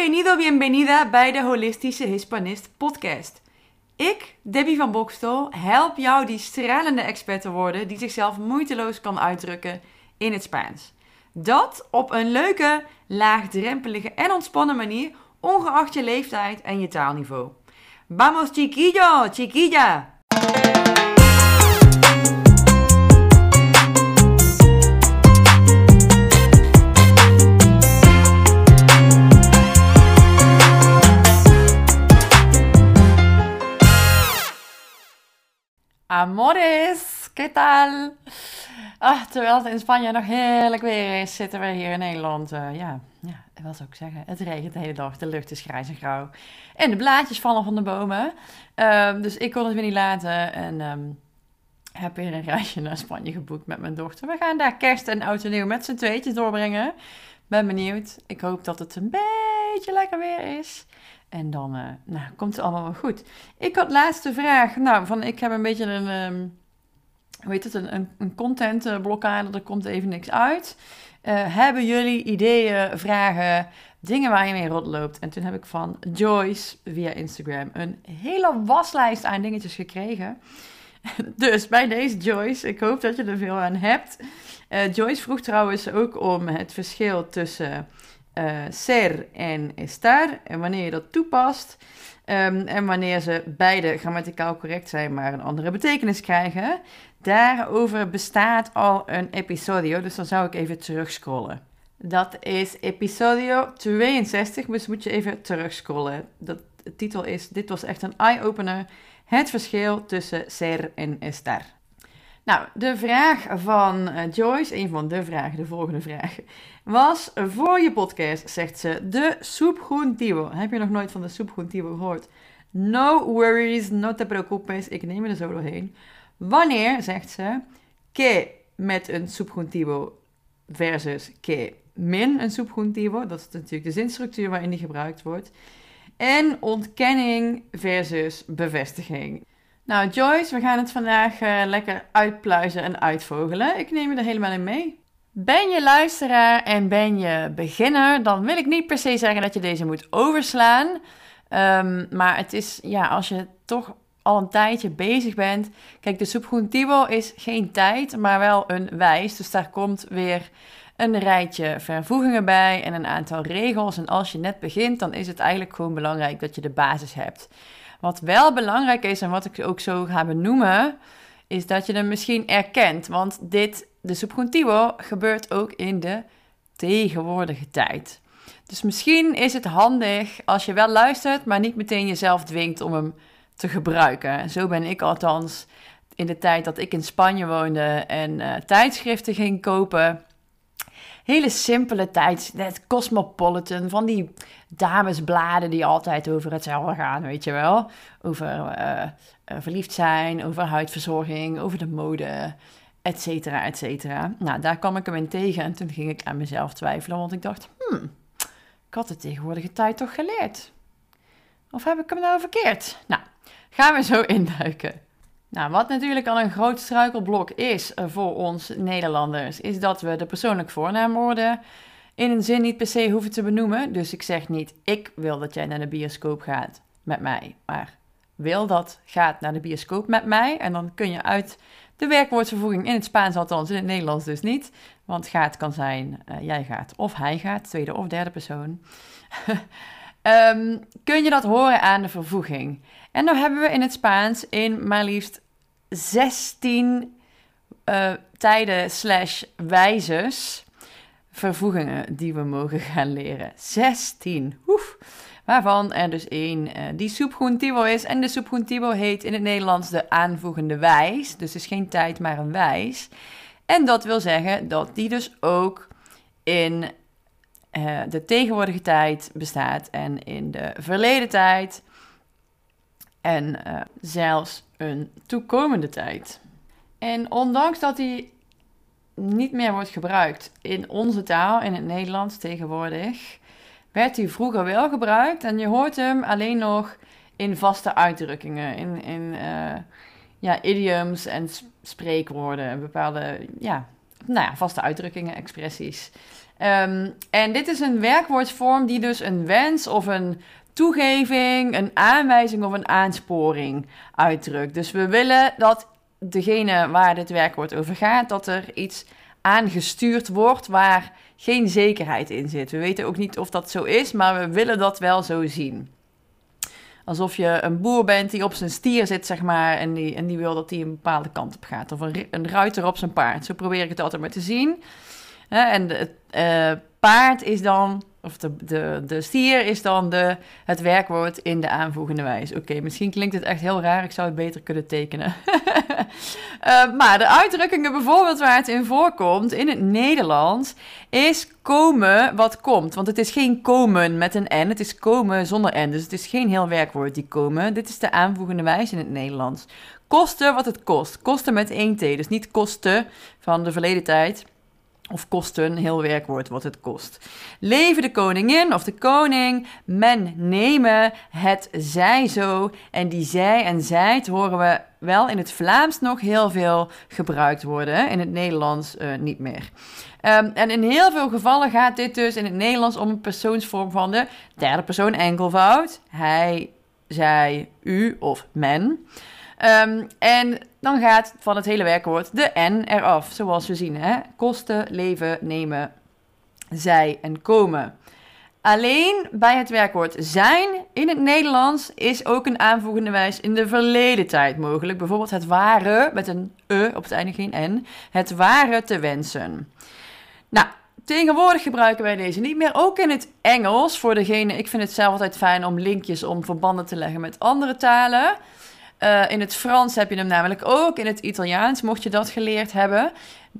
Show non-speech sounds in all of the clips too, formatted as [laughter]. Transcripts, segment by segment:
Bienvenido, bienvenida bij de Holistische Hispanist podcast. Ik, Debbie van Bokstel, help jou die stralende expert te worden die zichzelf moeiteloos kan uitdrukken in het Spaans. Dat op een leuke, laagdrempelige en ontspannen manier, ongeacht je leeftijd en je taalniveau. Vamos chiquillo, chiquilla! Amores, ¿qué tal? Ah, terwijl het in Spanje nog heerlijk weer is, zitten we hier in Nederland. Uh, ja, ja, wat zou ik zeggen? Het regent de hele dag, de lucht is grijs en grauw. En de blaadjes vallen van de bomen. Uh, dus ik kon het weer niet laten en um, heb weer een reisje naar Spanje geboekt met mijn dochter. We gaan daar kerst en oud en nieuw met z'n tweetjes doorbrengen. Ben benieuwd. Ik hoop dat het een beetje lekker weer is. En dan uh, nou, komt het allemaal wel goed. Ik had laatste vraag. Nou, van ik heb een beetje een, um, hoe heet het, een, een, een contentblokkade. Er komt even niks uit. Uh, hebben jullie ideeën, vragen, dingen waar je mee rondloopt? En toen heb ik van Joyce via Instagram een hele waslijst aan dingetjes gekregen. [laughs] Dus bij deze Joyce, ik hoop dat je er veel aan hebt. Joyce vroeg trouwens ook om het verschil tussen uh, ser en estar. En wanneer je dat toepast. Um, en wanneer ze beide grammaticaal correct zijn, maar een andere betekenis krijgen. Daarover bestaat al een episodio, dus dan zou ik even terugscrollen. Dat is episodio 62, dus moet je even terugscrollen. Dat, de titel is, dit was echt een eye-opener. Het verschil tussen ser en estar. Nou, de vraag van uh, Joyce, een van de vragen, de volgende vraag, was voor je podcast, zegt ze, de subjuntivo. Heb je nog nooit van de subjuntivo gehoord? No worries, no te preocupes, ik neem er zo doorheen. Wanneer, zegt ze, que met een subjuntivo versus que min een subjuntivo, dat is natuurlijk de zinstructuur waarin die gebruikt wordt. En ontkenning versus bevestiging. Nou, Joyce, we gaan het vandaag uh, lekker uitpluizen en uitvogelen. Ik neem je er helemaal in mee. Ben je luisteraar en ben je beginner, dan wil ik niet per se zeggen dat je deze moet overslaan. Um, maar het is, ja, als je toch al een tijdje bezig bent. Kijk, de subjuntivo is geen tijd, maar wel een wijs. Dus daar komt weer een rijtje vervoegingen bij en een aantal regels. En als je net begint, dan is het eigenlijk gewoon belangrijk dat je de basis hebt. Wat wel belangrijk is en wat ik ook zo ga benoemen, is dat je hem misschien erkent. Want dit, de subjuntivo, gebeurt ook in de tegenwoordige tijd. Dus misschien is het handig als je wel luistert, maar niet meteen jezelf dwingt om hem te gebruiken. Zo ben ik althans in de tijd dat ik in Spanje woonde en uh, tijdschriften ging kopen hele simpele tijd. Net Cosmopolitan, van die damesbladen die altijd over hetzelfde gaan, weet je wel. Over uh, verliefd zijn, over huidverzorging, over de mode, et cetera, et cetera. Nou, daar kwam ik hem in tegen en toen ging ik aan mezelf twijfelen, want ik dacht, hmm, ik had de tegenwoordige tijd toch geleerd? Of heb ik hem nou verkeerd? Nou, gaan we zo [laughs] induiken. Nou, wat natuurlijk al een groot struikelblok is eh, voor ons Nederlanders, is dat we de persoonlijk voornaamwoorden in een zin niet per se hoeven te benoemen. Dus ik zeg niet, ik wil dat jij naar de bioscoop gaat met mij, maar wil dat gaat naar de bioscoop met mij. En dan kun je uit de werkwoordvervoeging in het Spaans althans, in het Nederlands dus niet. Want gaat kan zijn, uh, jij gaat of hij gaat, tweede of derde persoon. um, [laughs] kun je dat horen aan de vervoeging. En dan hebben we in het Spaans in maar liefst 16 uh, tijden slash wijzes vervoegingen die we mogen gaan leren. 16. Oef. Waarvan er dus één uh, die subjuntivo is. En de subjuntivo heet in het Nederlands de aanvoegende wijs. Dus het is geen tijd, maar een wijs. En dat wil zeggen dat die dus ook in uh, de tegenwoordige tijd bestaat en in de verleden tijd en uh, zelfs een toekomende tijd. En ondanks dat die niet meer wordt gebruikt in onze taal, in het Nederlands tegenwoordig, werd hij vroeger wel gebruikt en je hoort hem alleen nog in vaste uitdrukkingen, in, in uh, ja, idioms en spreekwoorden, bepaalde ja, nou ja, vaste uitdrukkingen, expressies. Ehm, en dit is een werkwoordvorm die dus een wens of een toegeving, een aanwijzing of een aansporing uitdrukt. Dus we willen dat degene waar dit werkwoord over gaat, dat er iets aangestuurd wordt waar geen zekerheid in zit. We weten ook niet of dat zo is, maar we willen dat wel zo zien. Alsof je een boer bent die op zijn stier zit, zeg maar, en die, en die wil dat hij een bepaalde kant op gaat. Of een, ruiter op zijn paard. Zo probeer ik het altijd maar te zien. En het uh, paard is dan of de, de, de stier is dan de, het werkwoord in de aanvoegende wijs. Oké, misschien klinkt het echt heel raar. Ik zou het beter kunnen tekenen. uh, [laughs] maar de uitdrukkingen bijvoorbeeld waar het in voorkomt in het Nederlands is komen wat komt. Want het is geen komen met een n, het is komen zonder n. Dus het is geen heel werkwoord die komen. Dit is de aanvoegende wijs in het Nederlands. Kosten wat het kost. Kosten met één t. Dus niet kosten van de verleden tijd of kosten, heel werkwoord wat het kost. Leven de koningin of de koning, men nemen, het zij zo. En die zij en zijt horen we wel in het Vlaams nog heel veel gebruikt worden, in het Nederlands uh, niet meer. Um, en in heel veel gevallen gaat dit dus in het Nederlands om een persoonsvorm van de derde persoon enkelvoud. Hij, zij, u of men. Um, en dan gaat van het hele werkwoord de N eraf, zoals we zien. Hè? Kosten, leven, nemen, zij en komen. Alleen bij het werkwoord zijn in het Nederlands is ook een aanvoegende wijs in de verleden tijd mogelijk. Bijvoorbeeld het ware, met een e op het einde geen n, het ware te wensen. Nou, tegenwoordig gebruiken wij deze niet meer. Ook in het Engels, voor degene, ik vind het zelf altijd fijn om linkjes om verbanden te leggen met andere talen. Uh, in het Frans heb je hem namelijk ook. In het Italiaans, mocht je dat geleerd hebben.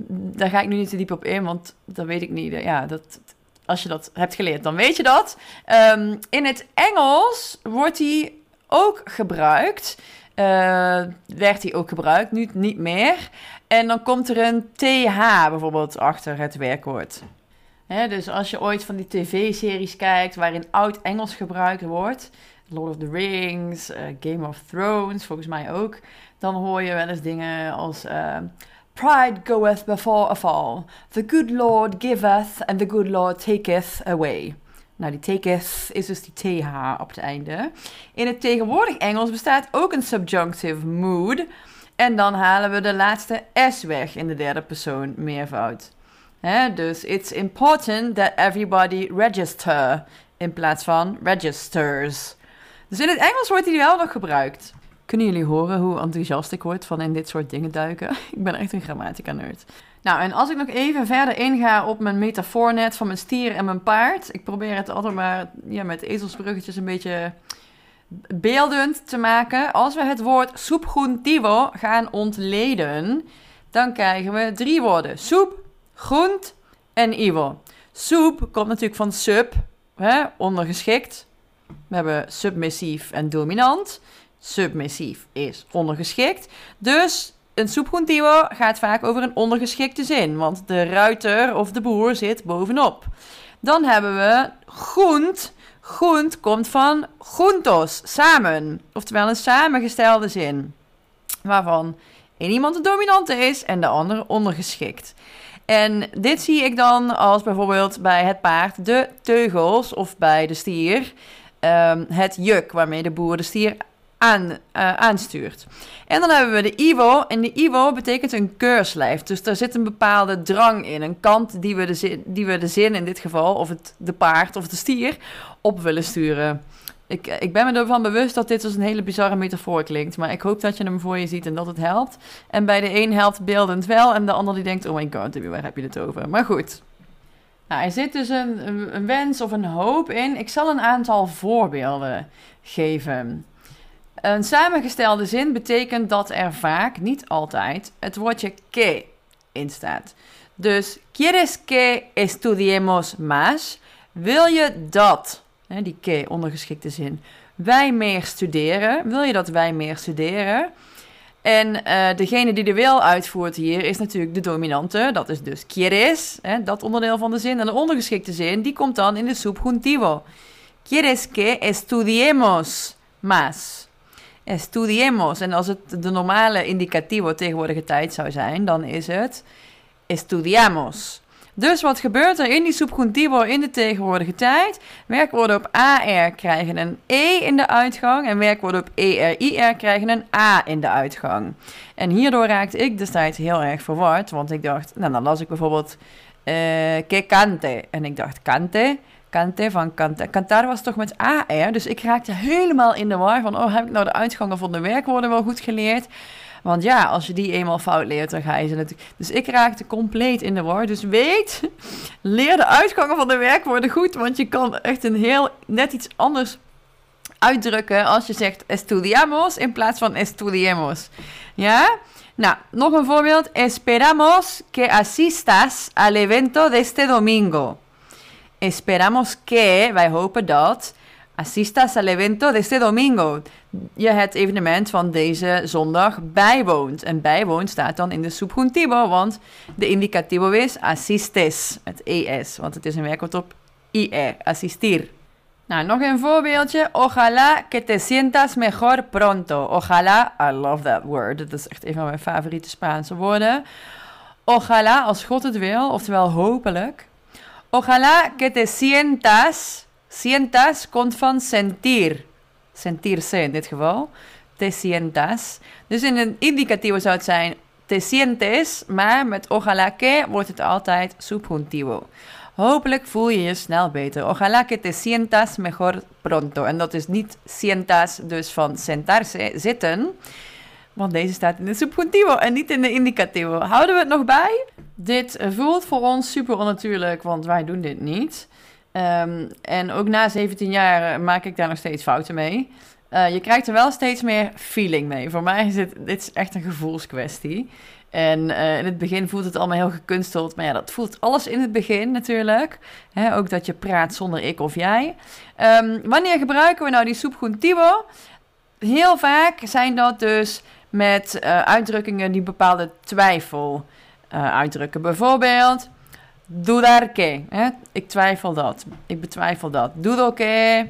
Daar ga ik nu niet te diep op in, want dat weet ik niet. Ja, dat, als je dat hebt geleerd, dan weet je dat. Um, in het Engels wordt hij ook gebruikt. Uh, werd hij ook gebruikt, nu niet meer. En dan komt er een TH bijvoorbeeld achter het werkwoord. Dus als je ooit van die tv-series kijkt waarin oud Engels gebruikt wordt, Lord of the Rings, uh, Game of Thrones, volgens mij ook. Dan hoor je wel eens dingen als uh, Pride goeth before a fall. The good Lord giveth and the good Lord taketh away. Nou, die taketh is dus die TH op het einde. In het tegenwoordig Engels bestaat ook een subjunctive mood. En dan halen we de laatste S weg in de derde persoon meervoud. Dus it's important that everybody register in plaats van registers. Dus in het Engels wordt hij wel nog gebruikt. Kunnen jullie horen hoe enthousiast ik word van in dit soort dingen duiken? [laughs] ik ben echt een grammatica-nerd. Nou, en als ik nog even verder inga op mijn metafoor net van mijn stier en mijn paard. Ik probeer het altijd maar ja, met ezelsbruggetjes een beetje beeldend te maken. Als we het woord soepgroentivo gaan ontleden, dan krijgen we drie woorden. Soep, groent en ivo. Soep komt natuurlijk van sub, hè, ondergeschikt. We hebben submissief en dominant. Submissief is ondergeschikt. Dus een soepgroentivo gaat vaak over een ondergeschikte zin, want de ruiter of de boer zit bovenop. Dan hebben we groent. Groent komt van juntos, samen. Oftewel een samengestelde zin. Waarvan één iemand de dominante is en de andere ondergeschikt. En dit zie ik dan als bijvoorbeeld bij het paard de teugels of bij de stier um, het juk waarmee de boer de stier aan, uh, aanstuurt. En dan hebben we de Ivo. En de Ivo betekent een keurslijf. Dus daar zit een bepaalde drang in. Een kant die we de zin, die we de zin in dit geval, of het, de paard of de stier, op willen sturen. Ik, ik ben me ervan bewust dat dit als een hele bizarre metafoor klinkt. Maar ik hoop dat je hem voor je ziet en dat het helpt. En bij de een helpt beeldend wel. En de ander die denkt, oh my god, waar heb je het over? Maar goed. Nou, er zit dus een, een, wens of een hoop in. Ik zal een aantal voorbeelden geven. Een samengestelde zin betekent dat er vaak, niet altijd, het woordje que in staat. Dus, ¿quieres que estudiemos más? Wil je dat, hè, die que, ondergeschikte zin, wij meer studeren? Wil je dat wij meer studeren? En uh, degene die de wil uitvoert hier is natuurlijk de dominante. Dat is dus quieres, hè, dat onderdeel van de zin. En de ondergeschikte zin, die komt dan in de subjuntivo. Quieres que estudiemos más? Estudiemos. En als het de normale indicativo tegenwoordige tijd zou zijn, dan is het estudiamos. Dus wat gebeurt er in die subjuntivo in de tegenwoordige tijd? Werkwoorden op AR krijgen een E in de uitgang en werkwoorden op ERIR krijgen een A in de uitgang. En hierdoor raakte ik destijds heel erg verward, want ik dacht, nou dan las ik bijvoorbeeld uh, que. En ik dacht, cante? Cante van cante. Cantar was toch met AR, dus ik raakte helemaal in de war van, oh heb ik nou de uitgangen van de werkwoorden wel goed geleerd? Want ja, als je die eenmaal fout leert, dan ga je ze natuurlijk... Dus ik raakte compleet in de war. Dus weet, [laughs] leer de uitgangen van de werkwoorden goed. Want je kan echt een heel, net iets anders uitdrukken als je zegt estudiamos in plaats van estudiemos. Ja? Nou, nog een voorbeeld. Esperamos que asistas al evento de este domingo. Esperamos que, wij hopen dat, asistas al evento de este domingo. Je het evenement van deze zondag bijwoont. En bijwoont staat dan in de subjuntivo, want de indicativo is asistes, het es, want het is een werkwoord op ir, asistir. Nou, nog een voorbeeldje. Ojalá que te sientas mejor pronto. Ojalá, I love that word. Dat is echt een van mijn favoriete Spaanse woorden. Ojalá, als God het wil, oftewel hopelijk. Ojalá que te sientas Sientas komt van sentir. Sentirse in dit geval. Te sientas. Dus in een indicativo zou het zijn te sientes, maar met ojalá que wordt het altijd subjuntivo. Hopelijk voel je je snel beter. Ojalá que te sientas mejor pronto. En dat is niet sientas, dus van sentarse, zitten. Want deze staat in de subjuntivo en niet in de indicativo. Houden we het nog bij? Dit voelt voor ons super onnatuurlijk, want wij doen dit niet. Um, en ook na 17 jaar eh, maak ik daar nog steeds fouten mee. Uh, je krijgt er wel steeds meer feeling mee. Voor mij is het dit is echt een gevoelskwestie. En uh, in het begin voelt het allemaal heel gekunsteld. Maar ja, dat voelt alles in het begin natuurlijk. He, ook dat je praat zonder ik of jij. Um, wanneer gebruiken we nou die subjuntivo? Heel vaak zijn dat dus met uitdrukkingen die bepaalde twijfel uitdrukken. Bijvoorbeeld... Dudar que. Hè? Ik twijfel dat. Ik betwijfel dat. Dudo que.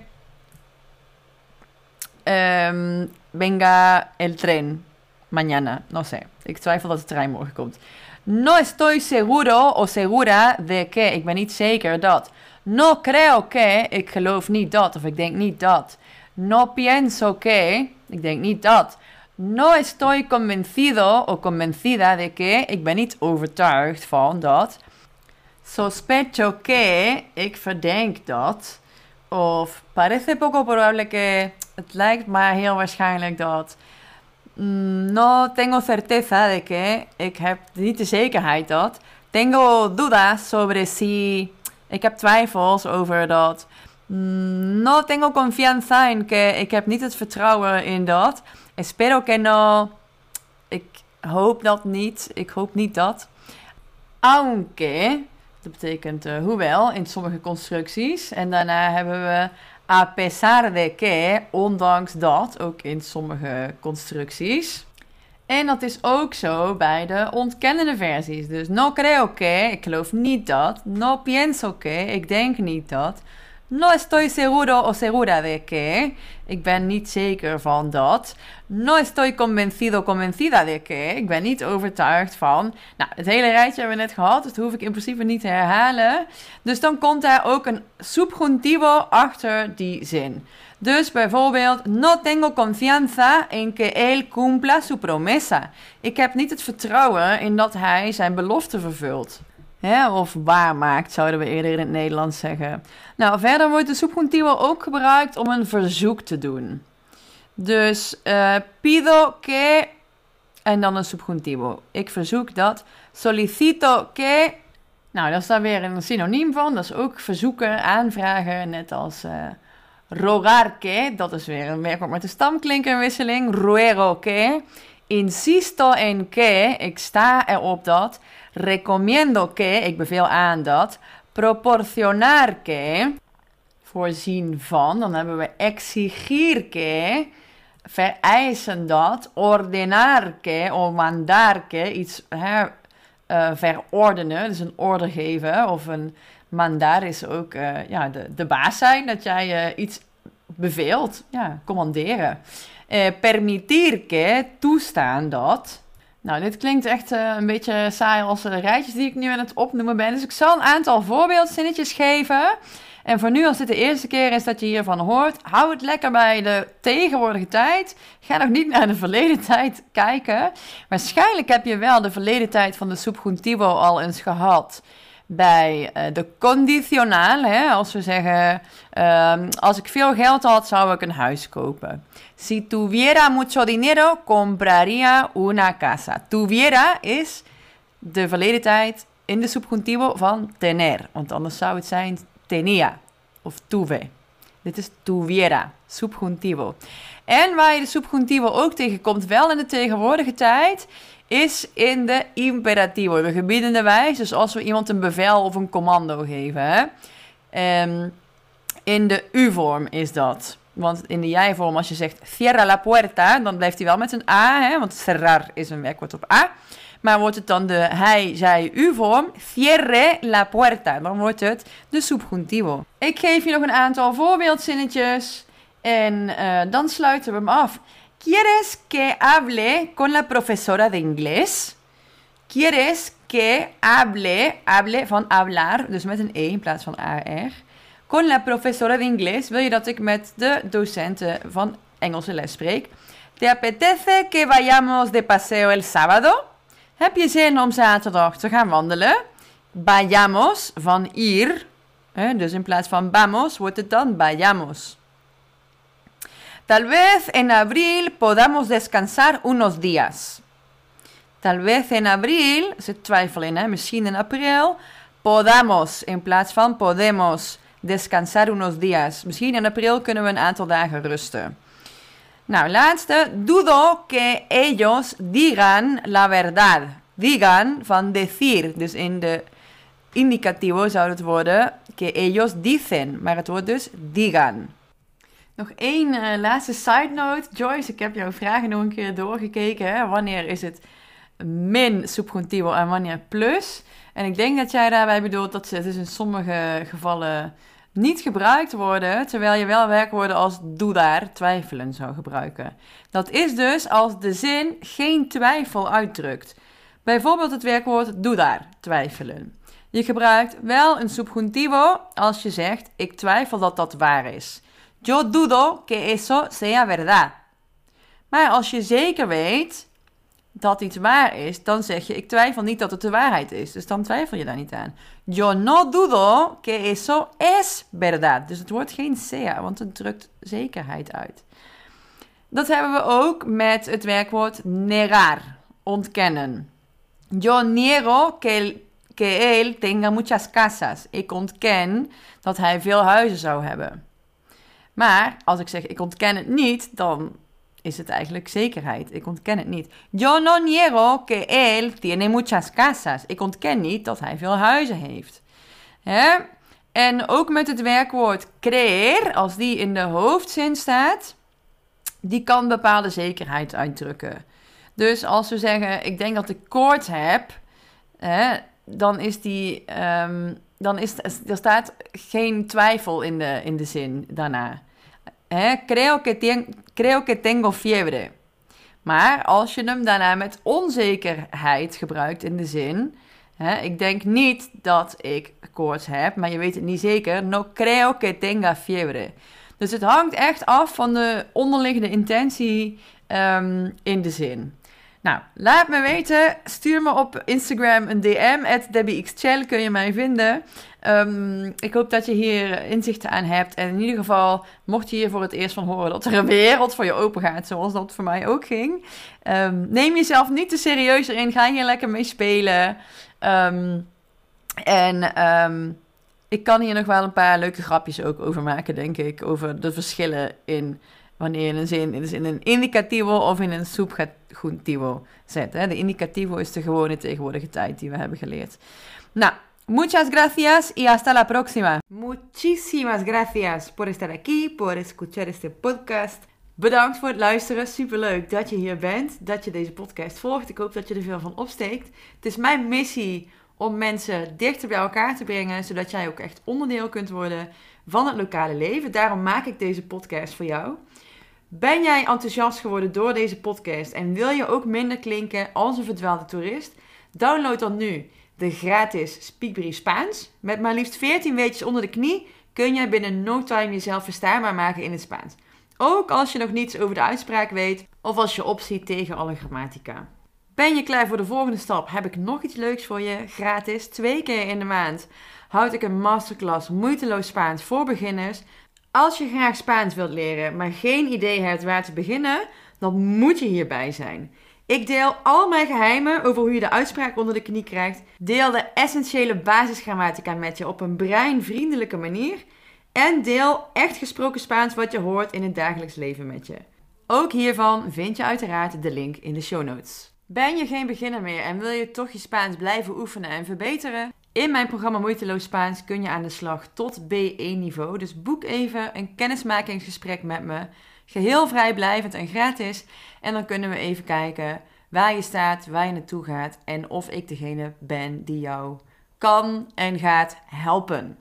Um, venga el tren. Mañana. No sé. Ik twijfel dat de trein morgen komt. No estoy seguro o segura de que. Ik ben niet zeker dat. No creo que. Ik geloof niet dat. Of ik denk niet dat. No pienso que. Ik denk niet dat. No estoy convencido o convencida de que. Ik ben niet overtuigd van dat. Sospecho que, ik verdenk dat. Of parece poco probable que, het lijkt maar heel waarschijnlijk dat. Mm, no tengo certeza de que, ik heb niet de zekerheid dat. Tengo dudas sobre si, ik heb twijfels over dat. Mm, no tengo confianza en que, ik heb niet het vertrouwen in dat. Espero que no, ik hoop dat niet, ik hoop niet dat. Aunque, dat betekent uh, hoewel in sommige constructies. En daarna hebben we a pesar de que, ondanks dat, ook in sommige constructies. En dat is ook zo bij de ontkennende versies. Dus no creo que, ik geloof niet dat. No pienso que, ik denk niet dat. No estoy seguro o segura de que. Ik ben niet zeker van dat. No estoy convencido convencida de que. Ik ben niet overtuigd van. Nou, het hele rijtje hebben we net gehad, dus dat hoef ik in principe niet te herhalen. Dus dan komt daar ook een subjuntivo achter die zin. Dus bijvoorbeeld, no tengo confianza en que él cumpla su promesa. Ik heb niet het vertrouwen in dat hij zijn belofte vervult. Hè, of waarmaakt, zouden we eerder in het Nederlands zeggen. Nou, verder wordt de subjuntivo ook gebruikt om een verzoek te doen. Dus uh, pido que en dan een subjuntivo. Ik verzoek dat. Solicito que. Nou, dat is daar weer een synoniem van. Dat is ook verzoeken, aanvragen, net als uh, rogar que. Dat is weer een werkwoord met een stamklinkerwisseling. Ruego que. Insisto en que. Ik sta erop dat. Recomiendo que. Ik beveel aan dat. Proporcionar que. Voorzien van. Dan hebben we exigir que vereisen dat, ordenar que of mandar que, iets hè, uh, verordenen, dus een order geven of een mandar is ook uh, ja, de, de baas zijn, dat jij uh, iets beveelt, ja, commanderen. Que, toestaan dat, Nou, dit klinkt echt uh, een beetje saai als de rijtjes die ik nu aan het opnoemen ben. Dus ik zal een aantal voorbeeldzinnetjes geven. En voor nu, als dit de eerste keer is dat je hiervan hoort, hou het lekker bij de tegenwoordige tijd. Ga nog niet naar de verleden tijd kijken. Waarschijnlijk heb je wel de verleden tijd van de subjuntivo al eens gehad bij uh, de condicional. Hè? Als we zeggen, um, als ik veel geld had, zou ik een huis kopen. Si tuviera mucho dinero, compraría una casa. Tuviera is de verleden tijd in de subjuntivo van tener. Want anders zou het zijn tenía of tuve. Dit is tuviera, subjuntivo. En waar je de subjuntivo ook tegenkomt, wel in de tegenwoordige tijd, is in de imperativo, de gebiedende wijs. Dus als we iemand een bevel of een commando geven. Hè? Um, in de u-vorm is dat. Want in de jij-vorm, als je zegt cierra la puerta, dan blijft hij wel met een a, hè? want cerrar is een werkwoord op a. Maar wordt het dan de hij, zij, u-vorm, cierre la puerta, dan wordt het de subjuntivo. Ik geef je nog een aantal voorbeeldzinnetjes en uh, dan sluiten we hem af. ¿Quieres que hable con la profesora de inglés? ¿Quieres que hable, hable van hablar, dus met een e in plaats van ar, con la profesora de inglés? Wil je dat ik met de docenten van Engelse les spreek? ¿Te apetece que vayamos de paseo el sábado? Heb je zin om zaterdag te gaan wandelen? Vayamos van ir, dus in plaats van vamos wordt het dan vayamos. Tal vez en abril podamos descansar unos días. Tal vez en abril, zit twijfel in, hè? misschien in april, podamos in plaats van podemos descansar unos días. Misschien in april kunnen we een aantal dagen rusten. Nou, laatste. Dudo que ellos digan la verdad. Digan van decir. Dus in de indicativo zou het worden que ellos dicen. Maar het wordt dus digan. Nog één uh, laatste side note. Joyce, ik heb jouw vragen nog een keer doorgekeken. Hè? Wanneer is het min subjuntivo en wanneer plus? En ik denk dat jij daarbij bedoelt dat ze dus in sommige gevallen niet gebruikt worden, terwijl je wel werkwoorden als doe daar, twijfelen zou gebruiken. Dat is dus als de zin geen twijfel uitdrukt. Bijvoorbeeld het werkwoord doe daar, twijfelen. Je gebruikt wel een subjuntivo als je zegt ik twijfel dat dat waar is. Yo dudo que eso sea verdad. Maar als je zeker weet dat iets waar is, dan zeg je: Ik twijfel niet dat het de waarheid is. Dus dan twijfel je daar niet aan. Yo no dudo que eso es verdad. Dus het wordt geen sea, want het drukt zekerheid uit. Dat hebben we ook met het werkwoord negar, ontkennen. Yo niego que, que él tenga muchas casas. Ik ontken dat hij veel huizen zou hebben. Maar als ik zeg ik ontken het niet, dan is het eigenlijk zekerheid. Ik ontken het niet. Yo no niego que él tiene muchas casas. Ik ontken niet dat hij veel huizen heeft. Hè? En ook met het werkwoord creer, als die in de hoofdzin staat, die kan bepaalde zekerheid uitdrukken. Dus als we zeggen, ik denk dat ik koorts heb, hè, dan is die, um, dan is, er staat geen twijfel in de, in de zin daarna. Hè, creo, que ten, creo que tengo fiebre. Maar als je hem daarna met onzekerheid gebruikt in de zin... Ik denk niet dat ik koorts heb, maar je weet het niet zeker. No creo que tenga fiebre. Dus het hangt echt af van de onderliggende intentie um, in de zin. Nou, laat me weten. Stuur me op Instagram een DM. DebbieXChell kun je mij vinden. Um, ik hoop dat je hier inzichten aan hebt. En in ieder geval, mocht je hier voor het eerst van horen dat er een wereld voor je open gaat, zoals dat voor mij ook ging. Um, neem jezelf niet te serieus erin. Ga hier lekker mee spelen. Um, en ik kan hier nog wel een paar leuke grapjes ook over maken, denk ik. Over de verschillen in wanneer je een zin in een indicativo of in een subjuntivo zet. Hè. De indicativo is de gewone tegenwoordige tijd die we hebben geleerd. Nou, muchas gracias y hasta la próxima. Muchísimas gracias por estar aquí, por escuchar este podcast. Bedankt voor het luisteren. Superleuk dat je hier bent, dat je deze podcast volgt. Ik hoop dat je er veel van opsteekt. Het is mijn missie om mensen dichter bij elkaar te brengen, zodat jij ook echt onderdeel kunt worden van het lokale leven. Daarom maak ik deze podcast voor jou. Ben jij enthousiast geworden door deze podcast en wil je ook minder klinken als een verdwaalde toerist? Download dan nu de gratis Speakbrief Spaans. Met maar liefst 14 weetjes onder de knie kun jij binnen no time jezelf verstaanbaar maken in het Spaans. Ook als je nog niets over de uitspraak weet of als je opziet tegen alle grammatica. Ben je klaar voor de volgende stap? Heb ik nog iets leuks voor je. Gratis, twee keer in de maand, houd ik een masterclass moeiteloos Spaans voor beginners. Als je graag Spaans wilt leren, maar geen idee hebt waar te beginnen, dan moet je hierbij zijn. Ik deel al mijn geheimen over hoe je de uitspraak onder de knie krijgt. Deel de essentiële basisgrammatica met je op een breinvriendelijke manier. En deel echt gesproken Spaans wat je hoort in het dagelijks leven met je. Ook hiervan vind je uiteraard de link in de show notes. Ben je geen beginner meer en wil je toch je Spaans blijven oefenen en verbeteren? In mijn programma Moeiteloos Spaans kun je aan de slag tot B1-niveau. Dus boek even een kennismakingsgesprek met me. Geheel vrijblijvend en gratis. En dan kunnen we even kijken waar je staat, waar je naartoe gaat en of ik degene ben die jou kan en gaat helpen.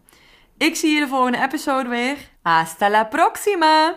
Ik zie je de volgende episode weer. Hasta la próxima!